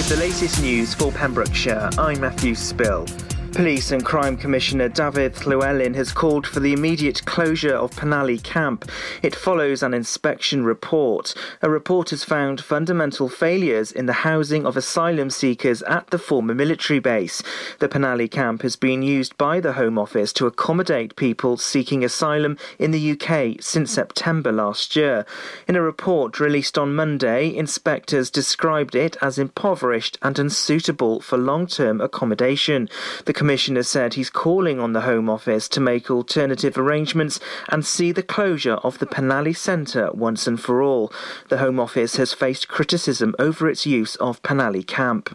With the latest news for Pembrokeshire, I'm Matthew Spill. Police and Crime Commissioner David Llewellyn has called for the immediate closure of Penally Camp. It follows an inspection report. A report has found fundamental failures in the housing of asylum seekers at the former military base. The Penally Camp has been used by the Home Office to accommodate people seeking asylum in the UK since September last year. In a report released on Monday, inspectors described it as impoverished and unsuitable for long term accommodation. The Commissioner said he's calling on the Home Office to make alternative arrangements and see the closure of the Penally Centre once and for all. The Home Office has faced criticism over its use of Penally Camp.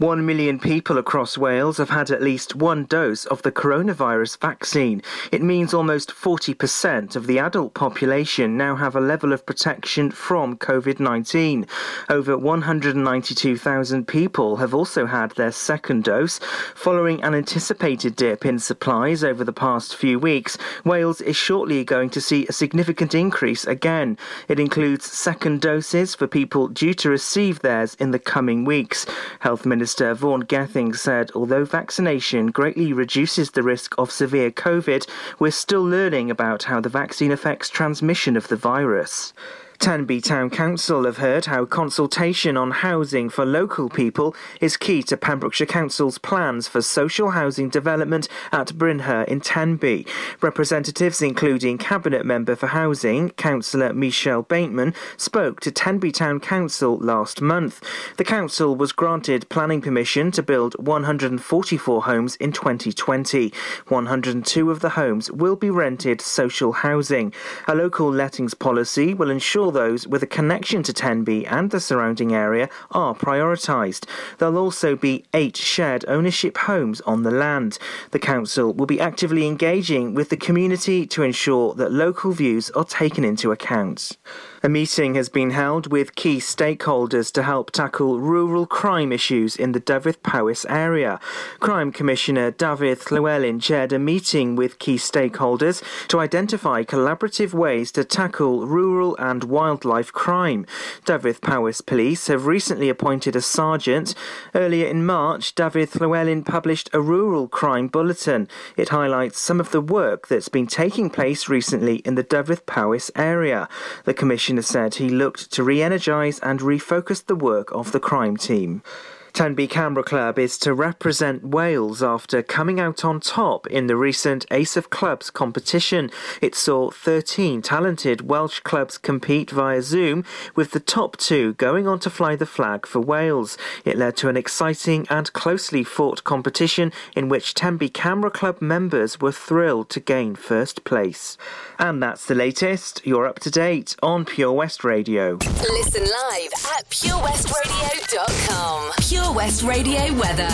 One million people across Wales have had at least one dose of the coronavirus vaccine. It means almost 40% of the adult population now have a level of protection from COVID 19. Over 192,000 people have also had their second dose. Following an anticipated dip in supplies over the past few weeks, Wales is shortly going to see a significant increase again. It includes second doses for people due to receive theirs in the coming weeks. Health Minister Minister Vaughan Gething said although vaccination greatly reduces the risk of severe COVID, we're still learning about how the vaccine affects transmission of the virus. Tenby Town Council have heard how consultation on housing for local people is key to Pembrokeshire Council's plans for social housing development at Brynhir in Tenby. Representatives, including Cabinet Member for Housing, Councillor Michelle Bateman, spoke to Tenby Town Council last month. The council was granted planning permission to build 144 homes in 2020. 102 of the homes will be rented social housing. A local lettings policy will ensure those with a connection to Tenby and the surrounding area are prioritised. There'll also be eight shared ownership homes on the land. The council will be actively engaging with the community to ensure that local views are taken into account. A meeting has been held with key stakeholders to help tackle rural crime issues in the Dyfed-Powys area. Crime Commissioner David Llewellyn chaired a meeting with key stakeholders to identify collaborative ways to tackle rural and wildlife crime. Dyfed-Powys Police have recently appointed a sergeant. Earlier in March, David Llewellyn published a rural crime bulletin. It highlights some of the work that's been taking place recently in the Dyfed-Powys area. The Commission Commissioner said he looked to re energise and refocus the work of the crime team. Tenby Camera Club is to represent Wales after coming out on top in the recent Ace of Clubs competition. It saw 13 talented Welsh clubs compete via Zoom, with the top two going on to fly the flag for Wales. It led to an exciting and closely fought competition in which Tenby Camera Club members were thrilled to gain first place. And that's the latest. You're up to date on Pure West Radio. Listen live at purewestradio.com. Pure Pure West Radio weather.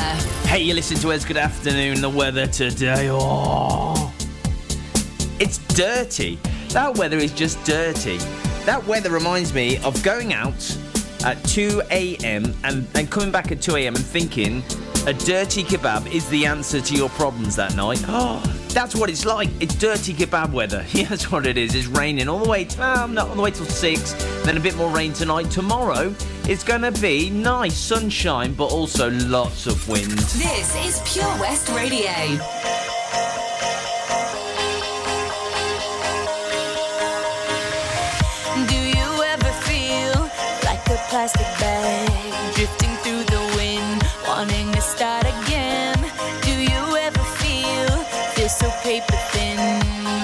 Hey, you listen to us. Good afternoon. The weather today. Oh, it's dirty. That weather is just dirty. That weather reminds me of going out at 2 a.m. and coming back at 2 a.m. and thinking a dirty kebab is the answer to your problems that night. Oh, that's what it's like. It's dirty kebab weather. Yeah, that's what it is. It's raining all the way. Um, not all the way till six. Then a bit more rain tonight. Tomorrow it's going to be nice sunshine, but also lots of wind. This is Pure West Radio. Do you ever feel like a plastic bag drifting through the wind, wanting to start again? Do you ever feel feel so paper thin,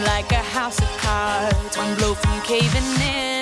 like a house of cards, one blow from caving in?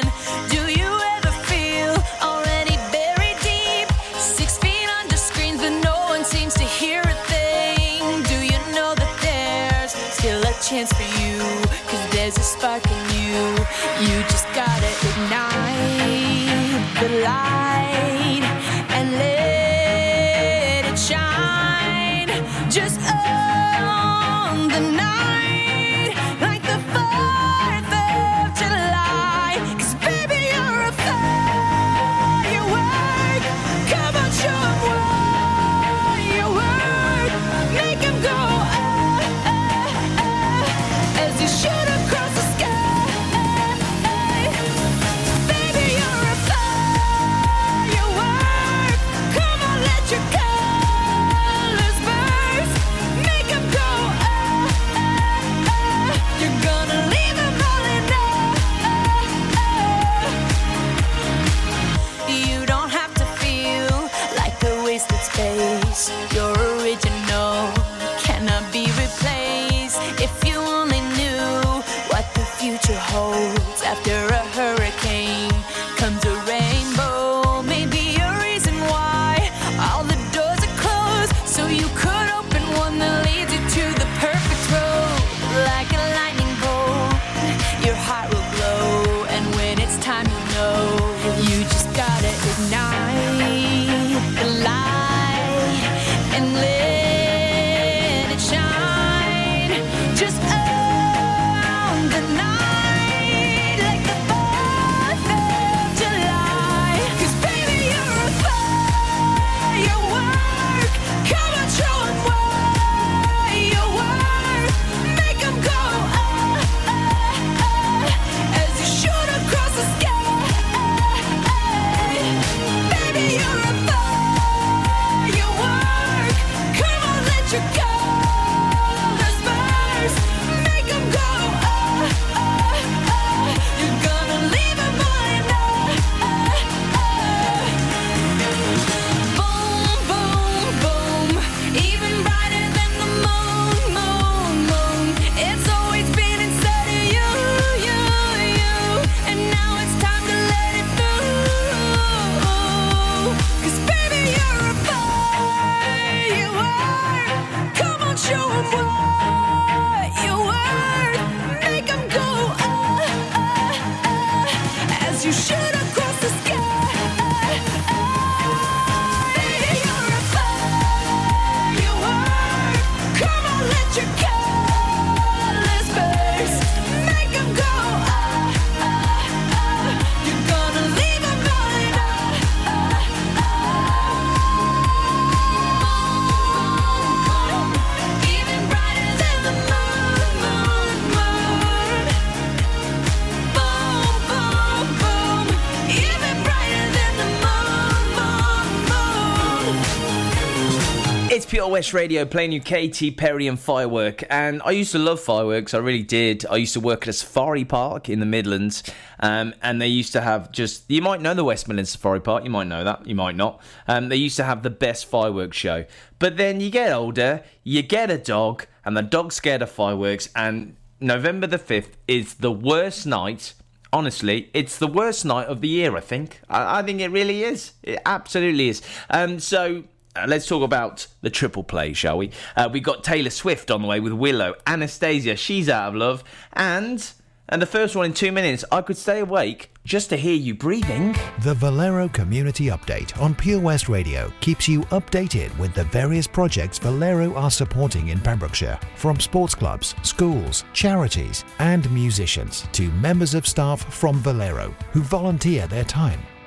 Pure West Radio playing you Katy Perry and Firework. And I used to love fireworks, I really did. I used to work at a safari park in the Midlands. Um, and they used to have just, you might know the West Midlands Safari Park, you might know that, you might not. Um, they used to have the best fireworks show. But then you get older, you get a dog, and the dog's scared of fireworks. And November the 5th is the worst night Honestly, it's the worst night of the year. I think. I, I think it really is. It absolutely is. Um, so uh, let's talk about the triple play, shall we? Uh, we got Taylor Swift on the way with Willow, Anastacia, she's out of love, and and the first one in two minutes. I could stay awake just to hear you breathing. The Valero Community Update on Pure West Radio keeps you updated with the various projects Valero are supporting in Pembrokeshire, from sports clubs, schools, charities, and musicians to members of staff from Valero who volunteer their time.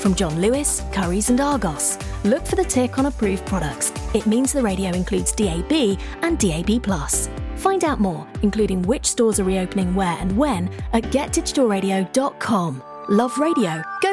From John Lewis, Curry's, and Argos. Look for the tick on approved products. It means the radio includes DAB and DAB. Find out more, including which stores are reopening where and when, at getdigitalradio.com. Love radio,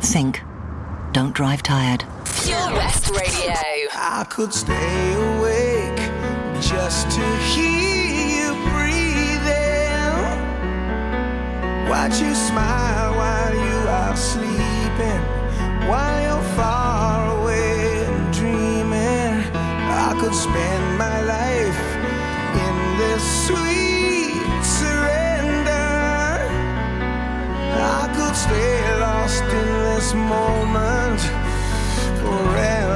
Think. Don't drive tired. Pure West Radio. I could stay awake just to hear you breathing. Watch you smile while you are sleeping, while you're far away and dreaming. I could spend my life in this sweet surrender. I could stay lost in this moment forever.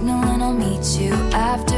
Signal and I'll meet you after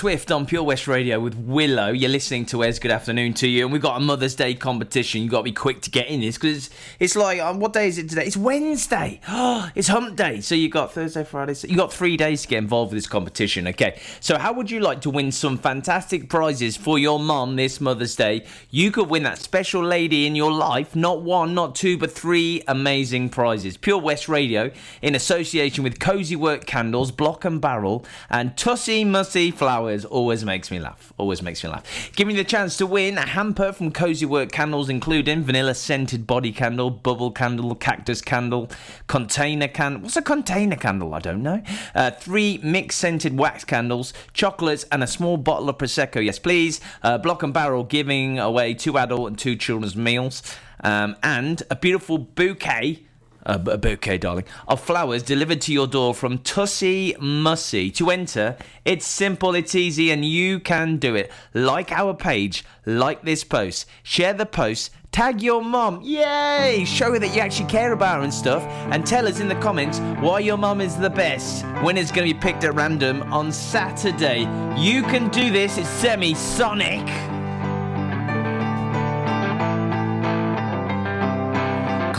Swift on Pure West Radio with Willow. You're listening to Wes. Good afternoon to you. And we've got a Mother's Day competition. You've got to be quick to get in this because it's, it's like, um, what day is it today? It's Wednesday. Oh, it's hump day. So you've got Thursday, Friday. So you've got three days to get involved with this competition. Okay. So, how would you like to win some fantastic prizes for your mum this Mother's Day? You could win that special lady in your life. Not one, not two, but three amazing prizes. Pure West Radio in association with Cozy Work Candles, Block and Barrel, and Tussie Mussy Flowers always makes me laugh. Always makes me laugh. Give me the chance to win a hamper from Cozy Work Candles, including vanilla scented body candle, bubble candle, cactus candle, container candle. What's a container candle? I don't know. Uh, three mixed scented wax candles, chocolates, and a small bottle of Prosecco. Yes, please. Uh, Block and Barrel giving away two adult and two children's meals. Um, and a beautiful bouquet Uh, a, a bouquet, darling, of flowers delivered to your door from Tussie Mussy. To enter, it's simple, it's easy, and you can do it. Like our page, like this post, share the post, tag your mom, yay! Show her that you actually care about her and stuff, and tell us in the comments why your mom is the best. Winner's to be picked at random on Saturday. You can do this, it's Semisonic.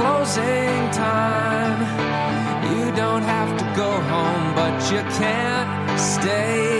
closing time. You don't have to go home, but you can't stay.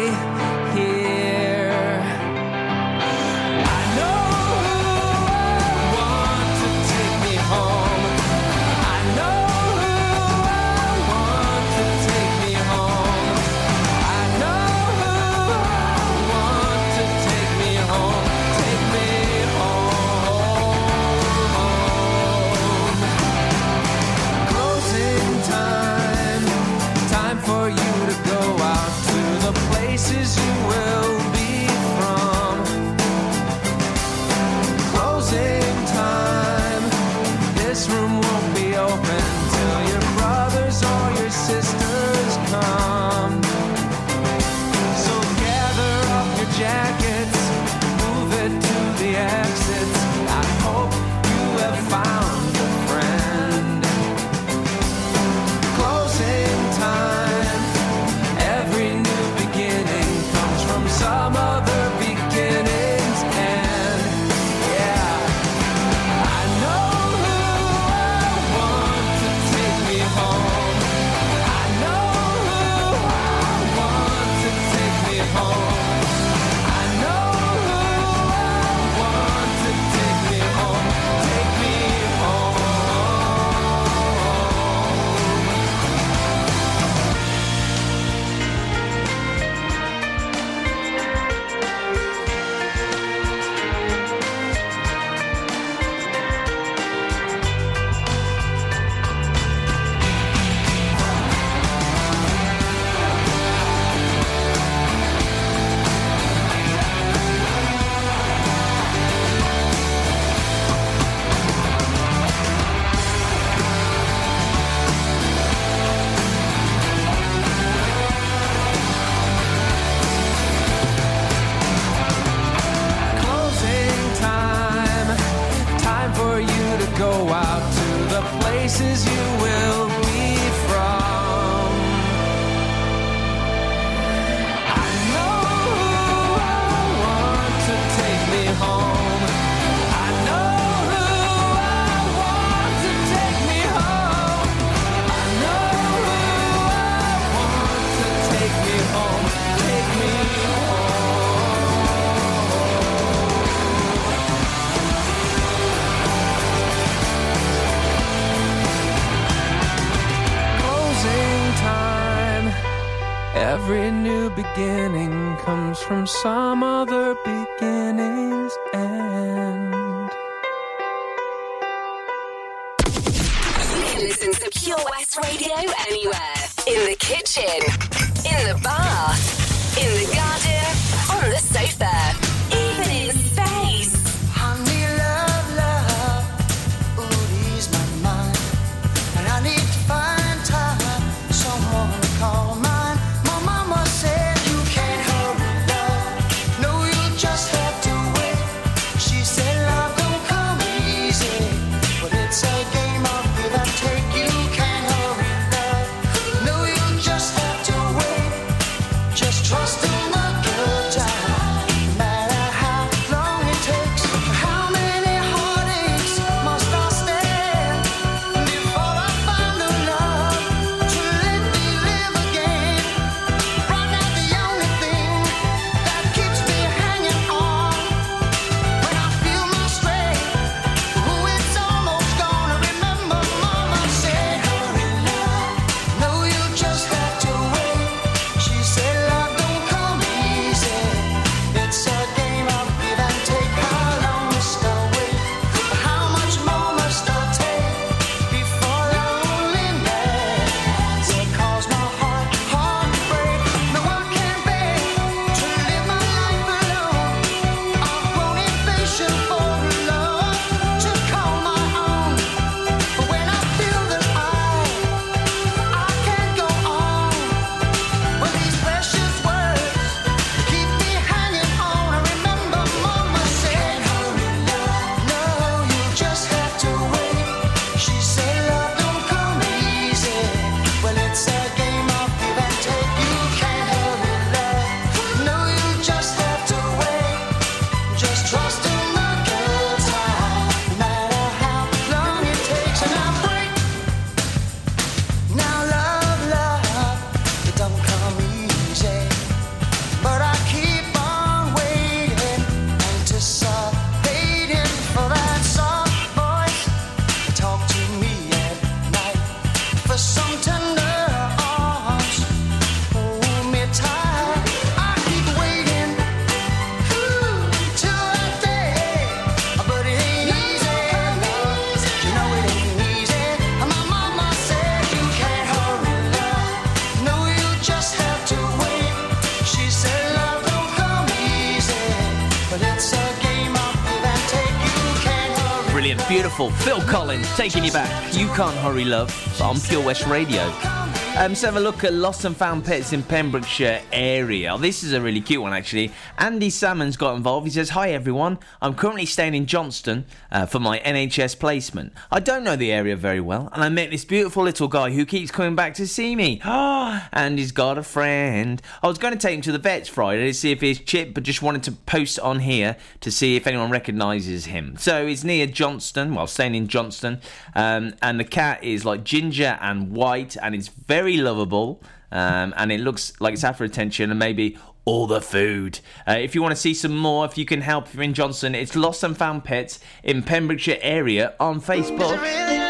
Brilliant, beautiful. Phil Collins taking you back. You can't hurry, love. On Pure West Radio. Um, so have a look at Lost and Found Pets in Pembrokeshire area. This is a really cute one, actually. Andy Salmon's got involved. He says, Hi, everyone. I'm currently staying in Johnston uh, for my NHS placement. I don't know the area very well, and I met this beautiful little guy who keeps coming back to see me. and he's got a friend. I was going to take him to the vets Friday to see if he's chipped, but just wanted to post on here to see if anyone recognises him. So it's near Johnston, well, staying in Johnston, um, and the cat is like ginger and white, and it's very lovable, um, and it looks like it's after attention and maybe all the food. Uh, if you want to see some more, if you can help, if you're in Johnston, it's Lost and Found Pets in Pembrokeshire area on Facebook.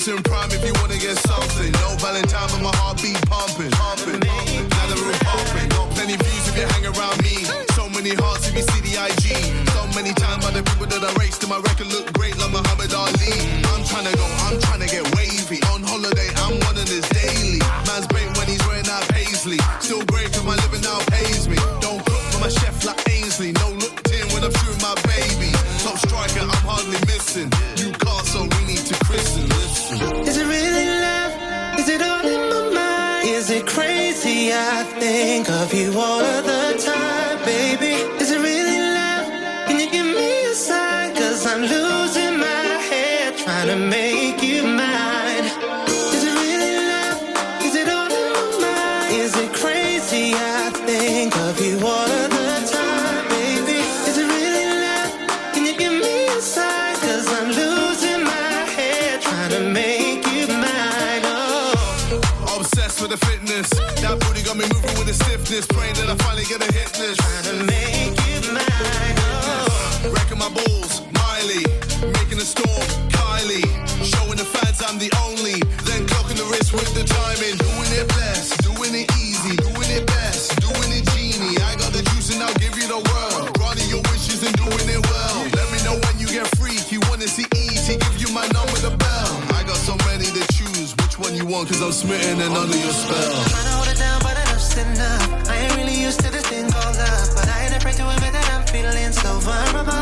I'm in prime if you wanna get something. No Valentine, but my heart heartbeat pumping. Pumping. Now the room pumping. Plenty views if you hang around me. So many hearts if you see the IG. So many times by the people that I raced to my record look great like Muhammad Ali. I'm trying to go, I'm trying to get wavy. On holiday, I'm running this daily. Man's bait when he's wearing that paisley. Still great cause my living now pays me. Don't cook for my chef like Ainsley. No look in when I'm shooting my baby. Top striker, I'm hardly missing. Is it really love? Is it all in my mind? Is it crazy? I think of you all of the with. Praying that I finally get a hit this. Trying to make you mine. Uh. Oh. Wrecking my balls, Miley. Making a storm, Kylie. Showing the fans I'm the only. Then clocking the wrist with the timing. Doing it blessed, doing it easy, doing it best, doing it genie. I got the juice and I'll give you the world. Granting your wishes and doing it well. Let me know when you get free. You wanna see E.T. Give you my number, the bell. I got so many to choose. Which one you want? Cause I'm smitten and under your spell. Afraid to admit that I'm feeling so vulnerable.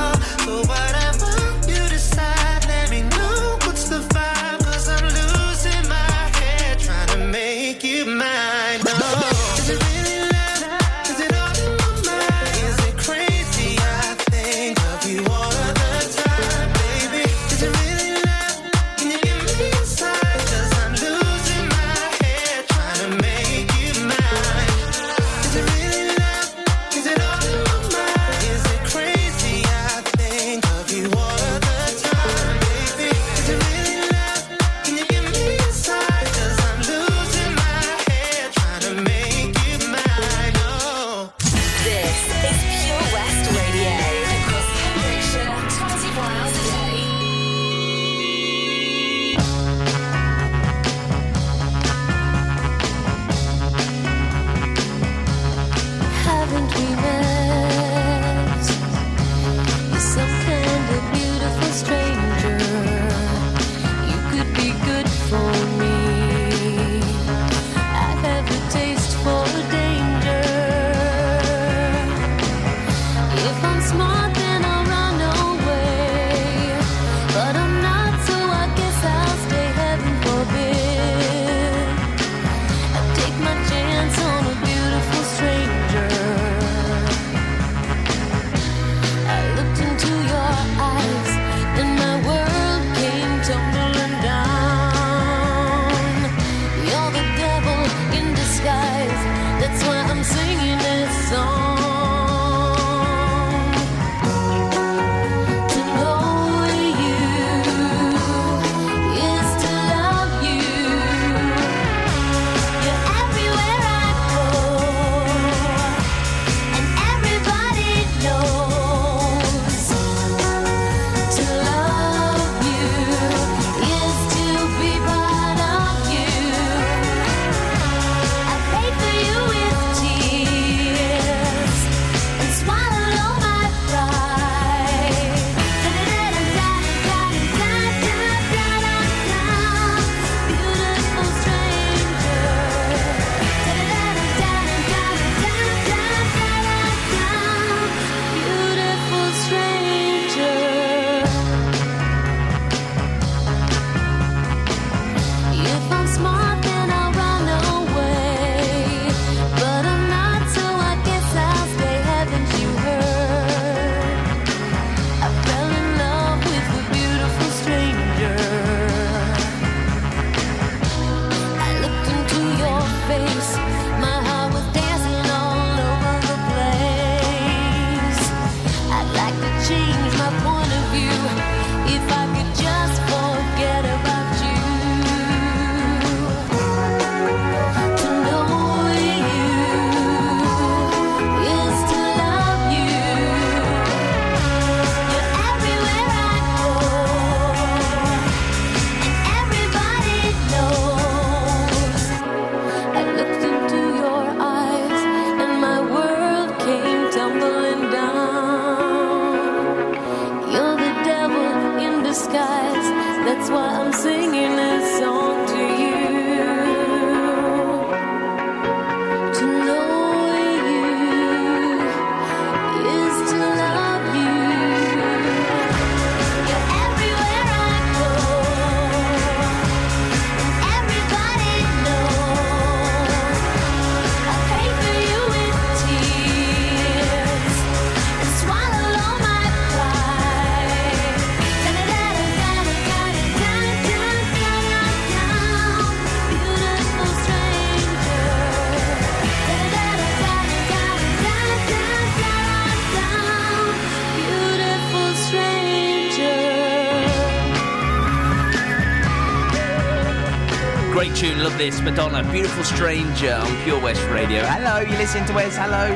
Tune. Madonna, Beautiful Stranger on Pure West Radio. Hello, you listen to Wes, hello.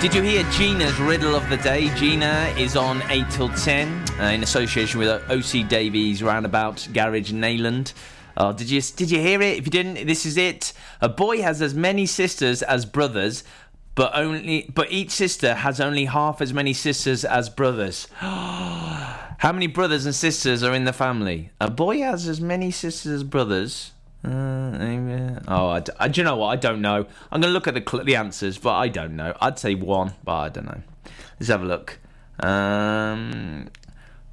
Did you hear Gina's riddle of the day? Gina is on 8 till 10 uh, in association with OC Davies Roundabout Garage Neyland. Oh, did you did you hear it? If you didn't, this is it. A boy has as many sisters as brothers, but only but each sister has only half as many sisters as brothers. How many brothers and sisters are in the family? A boy has as many sisters as brothers. Uh, oh, I d- I- do you know what? I don't know. I'm going to look at the cl- the answers, but I don't know. I'd say one, but I don't know. Let's have a look. Um,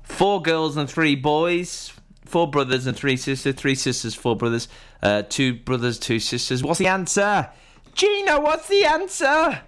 four girls and three boys. Four brothers and three sisters. Three sisters, four brothers. Uh, two brothers, two sisters. What's the answer? Gina, what's the answer?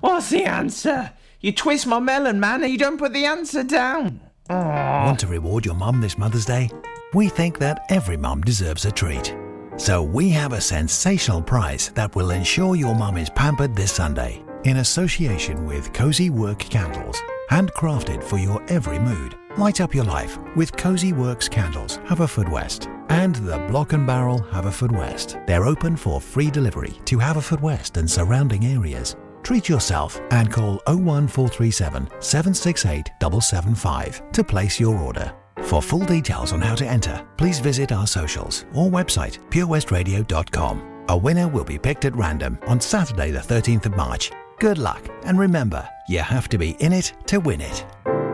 What's the answer? You twist my melon, man, and you don't put the answer down. Want to reward your mum this Mother's Day? We think that every mum deserves a treat. So we have a sensational prize that will ensure your mum is pampered this Sunday. In association with Cozy Work Candles, handcrafted for your every mood. Light up your life with Cozy Works Candles, Haverfordwest, and the Block and Barrel Haverfordwest. They're open for free delivery to Haverfordwest and surrounding areas. Treat yourself and call 01437 768 775 to place your order. For full details on how to enter, please visit our socials or website purewestradio.com. A winner will be picked at random on Saturday, the 13th of March. Good luck, and remember, you have to be in it to win it.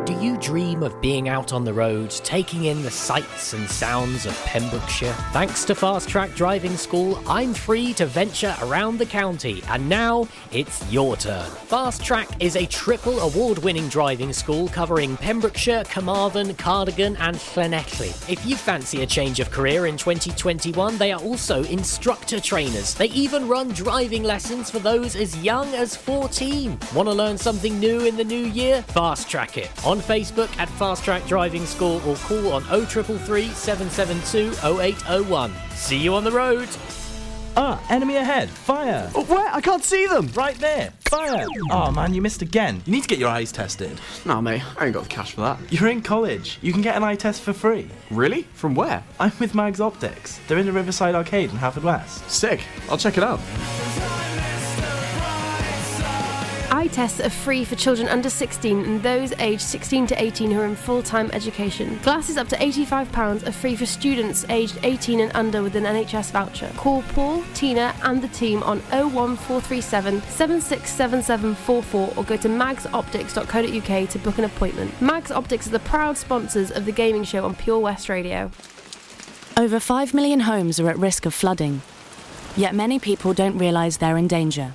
Do you dream of being out on the road, taking in the sights and sounds of Pembrokeshire? Thanks to Fast Track Driving School, I'm free to venture around the county, and now it's your turn. Fast Track is a triple award winning driving school covering Pembrokeshire, Carmarthen, Cardigan, and Llanelli. If you fancy a change of career in 2021, they are also instructor trainers. They even run driving lessons for those as young as 14. Want to learn something new in the new year? Fast Track it on Facebook at Fast Track Driving School or call on 0333 772 0801. See you on the road. Ah, enemy ahead. Fire. Oh, where? I can't see them. Right there. Fire. Oh man, you missed again. You need to get your eyes tested. Nah, mate, I ain't got the cash for that. You're in college. You can get an eye test for free. Really? From where? I'm with Mags Optics. They're in the Riverside Arcade in Haverfordwest. Sick. I'll check it out. Eye tests are free for children under 16 and those aged 16 to 18 who are in full time education. Glasses up to £85 are free for students aged 18 and under with an NHS voucher. Call Paul, Tina, and the team on 01437 767744 or go to magsoptics.co.uk to book an appointment. Mags Optics are the proud sponsors of the gaming show on Pure West Radio. Over 5 million homes are at risk of flooding, yet many people don't realise they're in danger.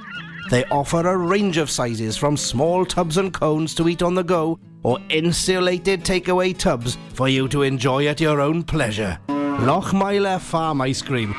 They offer a range of sizes from small tubs and cones to eat on the go or insulated takeaway tubs for you to enjoy at your own pleasure. Lochmeyler Farm Ice Cream.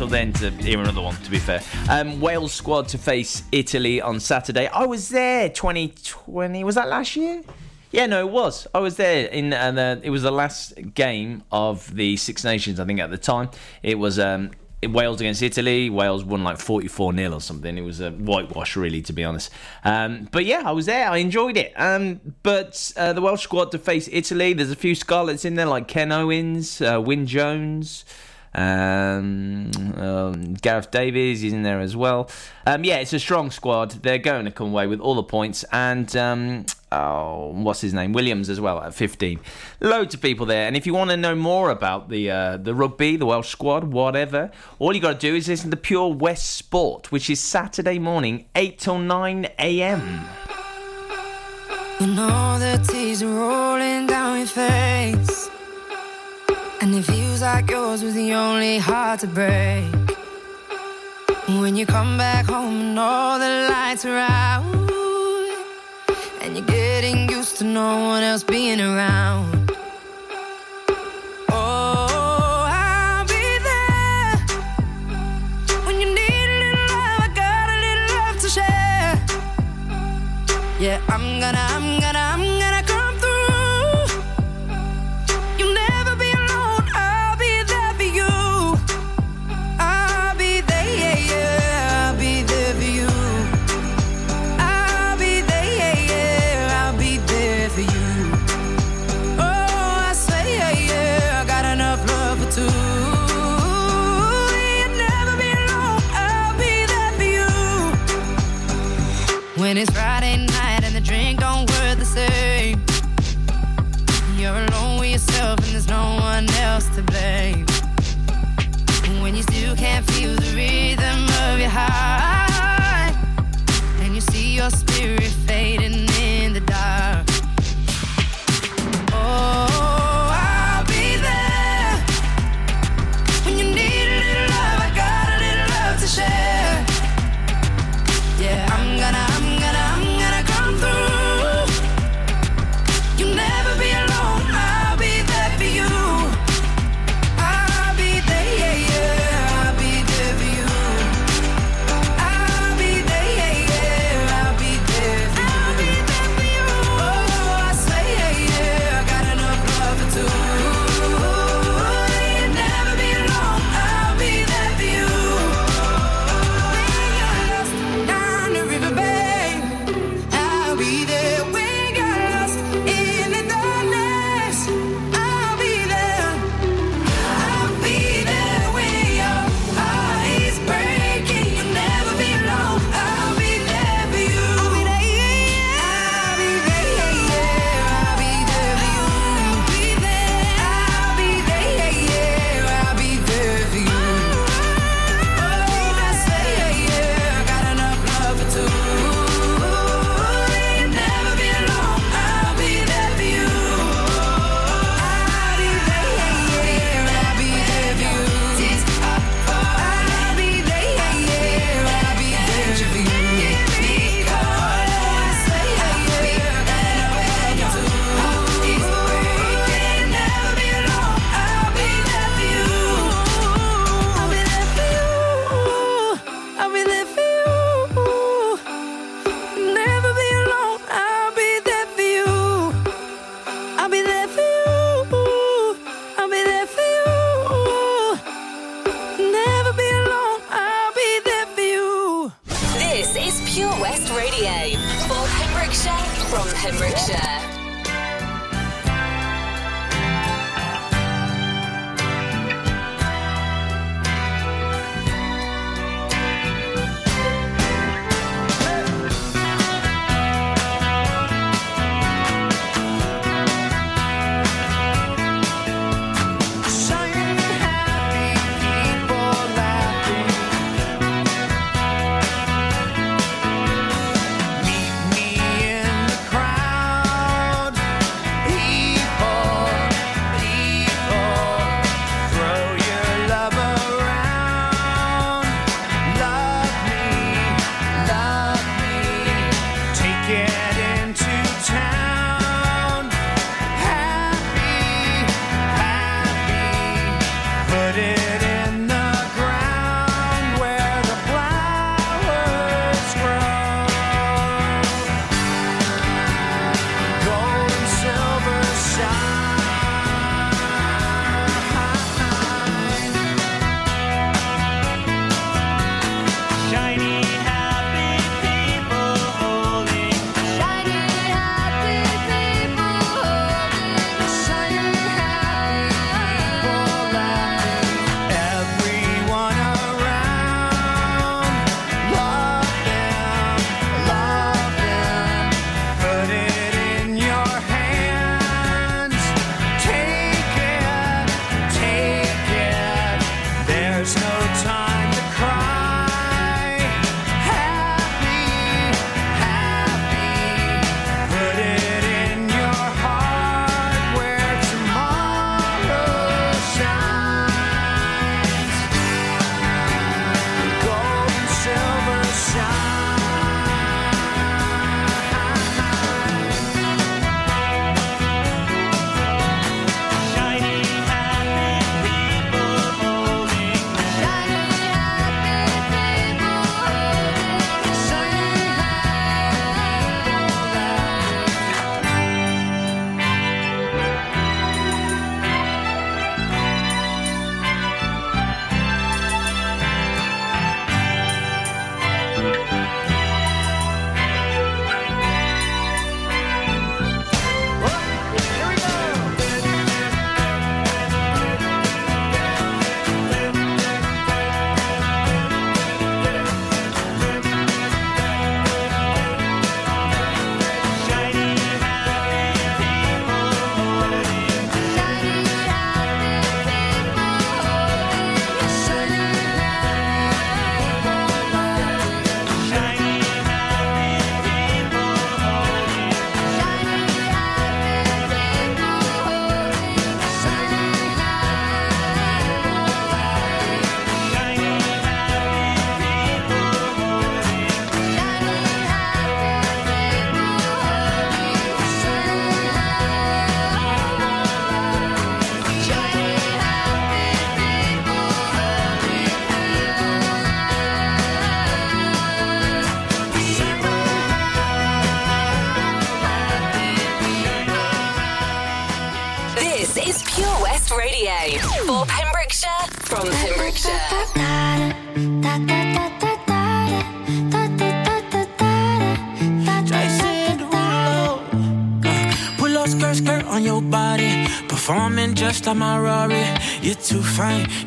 Till then to hear another one, to be fair. Um, Wales squad to face Italy on Saturday. I was there 2020, was that last year? Yeah, no, it was. I was there in uh, it was the last game of the Six Nations, I think, at the time. It was um, Wales against Italy. Wales won like 44 0 or something. It was a whitewash, really, to be honest. Um, but yeah, I was there. I enjoyed it. Um, but uh, the Welsh squad to face Italy, there's a few Scarlets in there, like Ken Owens, uh, Wyn Jones. Um, um, Gareth Davies is in there as well. Um, yeah, it's a strong squad. They're going to come away with all the points, and um, oh, what's his name? Williams as well at 15. Loads of people there. And if you want to know more about the uh, the rugby, the Welsh squad, whatever, all you got to do is listen to Pure West Sport, which is Saturday morning, 8 till 9 a.m. When all the tears are rolling down your face And it feels like yours was the only heart to break. When you come back home and all the lights are out And you're getting used to no one else being around. Oh, I'm gonna, be there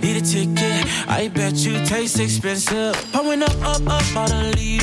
need a ticket. I bet you taste expensive. Pouring up, up, up, about a liter.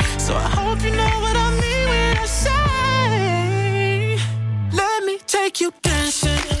So I hope you know what I mean when I say, Let me take you dancing.